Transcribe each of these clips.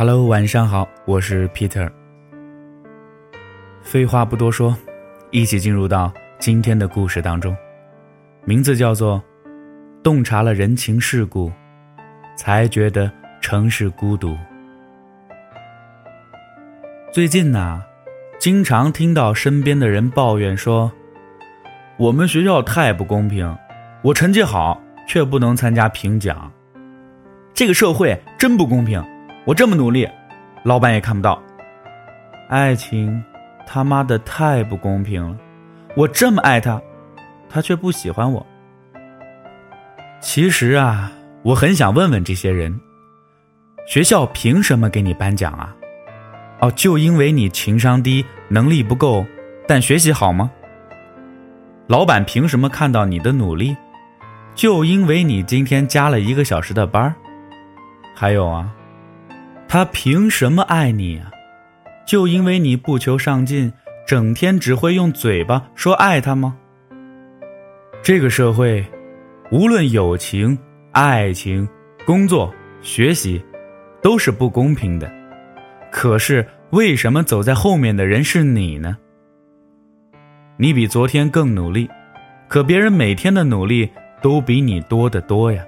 Hello，晚上好，我是 Peter。废话不多说，一起进入到今天的故事当中，名字叫做《洞察了人情世故，才觉得城市孤独》。最近呐，经常听到身边的人抱怨说，我们学校太不公平，我成绩好却不能参加评奖，这个社会真不公平。我这么努力，老板也看不到。爱情，他妈的太不公平了！我这么爱他，他却不喜欢我。其实啊，我很想问问这些人：学校凭什么给你颁奖啊？哦，就因为你情商低、能力不够，但学习好吗？老板凭什么看到你的努力？就因为你今天加了一个小时的班还有啊。他凭什么爱你啊？就因为你不求上进，整天只会用嘴巴说爱他吗？这个社会，无论友情、爱情、工作、学习，都是不公平的。可是为什么走在后面的人是你呢？你比昨天更努力，可别人每天的努力都比你多得多呀。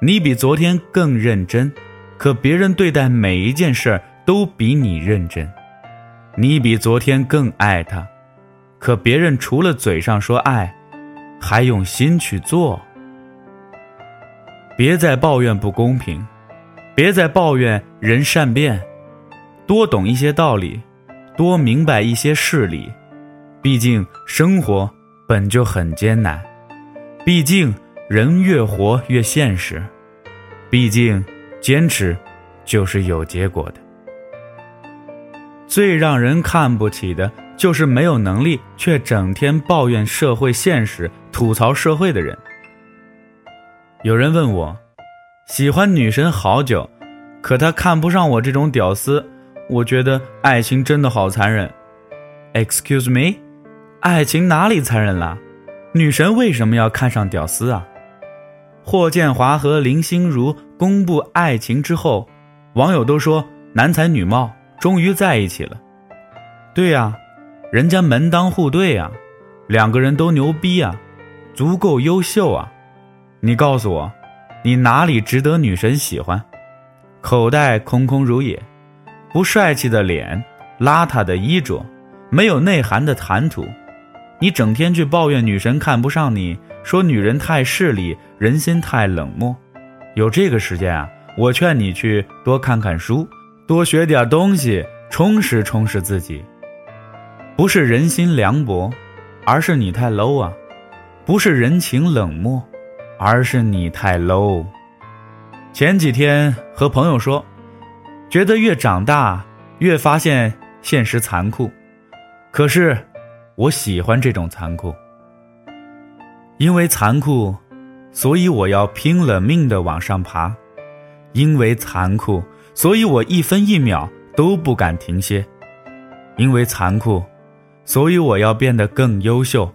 你比昨天更认真。可别人对待每一件事都比你认真，你比昨天更爱他，可别人除了嘴上说爱，还用心去做。别再抱怨不公平，别再抱怨人善变，多懂一些道理，多明白一些事理。毕竟生活本就很艰难，毕竟人越活越现实，毕竟。坚持，就是有结果的。最让人看不起的，就是没有能力却整天抱怨社会现实、吐槽社会的人。有人问我，喜欢女神好久，可她看不上我这种屌丝，我觉得爱情真的好残忍。Excuse me，爱情哪里残忍了？女神为什么要看上屌丝啊？霍建华和林心如公布爱情之后，网友都说男才女貌，终于在一起了。对呀，人家门当户对呀，两个人都牛逼啊，足够优秀啊。你告诉我，你哪里值得女神喜欢？口袋空空如也，不帅气的脸，邋遢的衣着，没有内涵的谈吐。你整天去抱怨女神看不上你，说女人太势利，人心太冷漠。有这个时间啊，我劝你去多看看书，多学点东西，充实充实自己。不是人心凉薄，而是你太 low 啊；不是人情冷漠，而是你太 low。前几天和朋友说，觉得越长大越发现现实残酷，可是。我喜欢这种残酷，因为残酷，所以我要拼了命的往上爬；因为残酷，所以我一分一秒都不敢停歇；因为残酷，所以我要变得更优秀；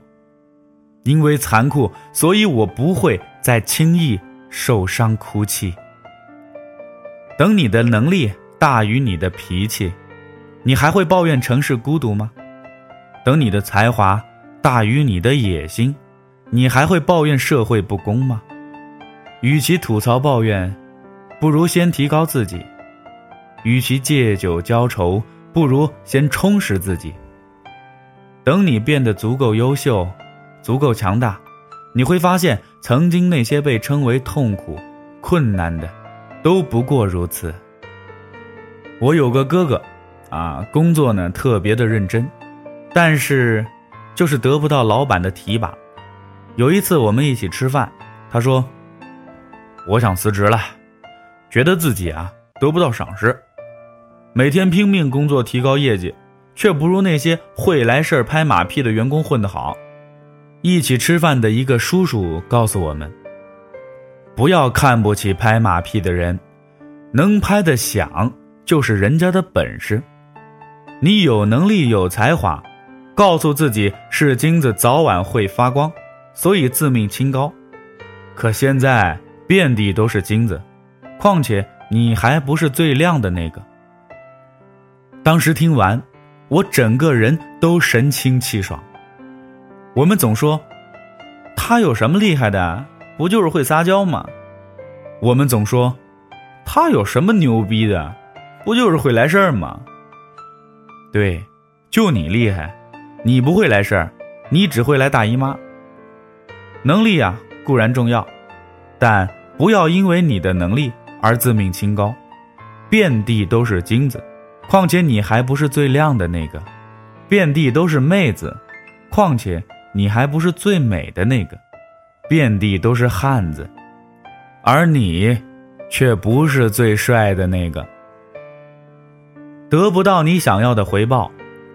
因为残酷，所以我不会再轻易受伤哭泣。等你的能力大于你的脾气，你还会抱怨城市孤独吗？等你的才华大于你的野心，你还会抱怨社会不公吗？与其吐槽抱怨，不如先提高自己；与其借酒浇愁，不如先充实自己。等你变得足够优秀、足够强大，你会发现，曾经那些被称为痛苦、困难的，都不过如此。我有个哥哥，啊，工作呢特别的认真。但是，就是得不到老板的提拔。有一次我们一起吃饭，他说：“我想辞职了，觉得自己啊得不到赏识，每天拼命工作提高业绩，却不如那些会来事儿拍马屁的员工混得好。”一起吃饭的一个叔叔告诉我们：“不要看不起拍马屁的人，能拍得响就是人家的本事。你有能力有才华。”告诉自己是金子，早晚会发光，所以自命清高。可现在遍地都是金子，况且你还不是最亮的那个。当时听完，我整个人都神清气爽。我们总说，他有什么厉害的？不就是会撒娇吗？我们总说，他有什么牛逼的？不就是会来事儿吗？对，就你厉害，你不会来事儿，你只会来大姨妈。能力呀固然重要，但不要因为你的能力而自命清高。遍地都是金子，况且你还不是最亮的那个；遍地都是妹子，况且你还不是最美的那个；遍地都是汉子，而你却不是最帅的那个。得不到你想要的回报，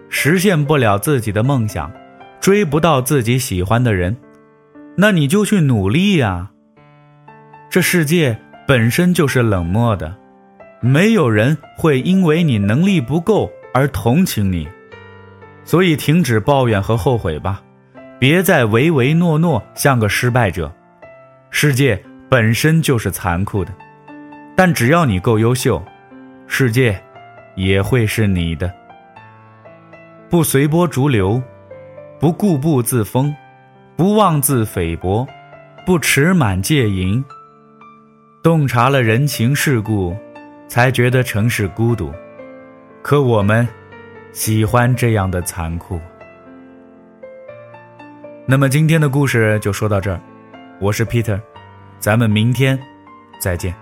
实现不了自己的梦想，追不到自己喜欢的人。那你就去努力呀。这世界本身就是冷漠的，没有人会因为你能力不够而同情你，所以停止抱怨和后悔吧，别再唯唯诺诺，像个失败者。世界本身就是残酷的，但只要你够优秀，世界也会是你的。不随波逐流，不固步自封。不妄自菲薄，不持满戒淫。洞察了人情世故，才觉得城市孤独。可我们喜欢这样的残酷。那么今天的故事就说到这儿，我是 Peter，咱们明天再见。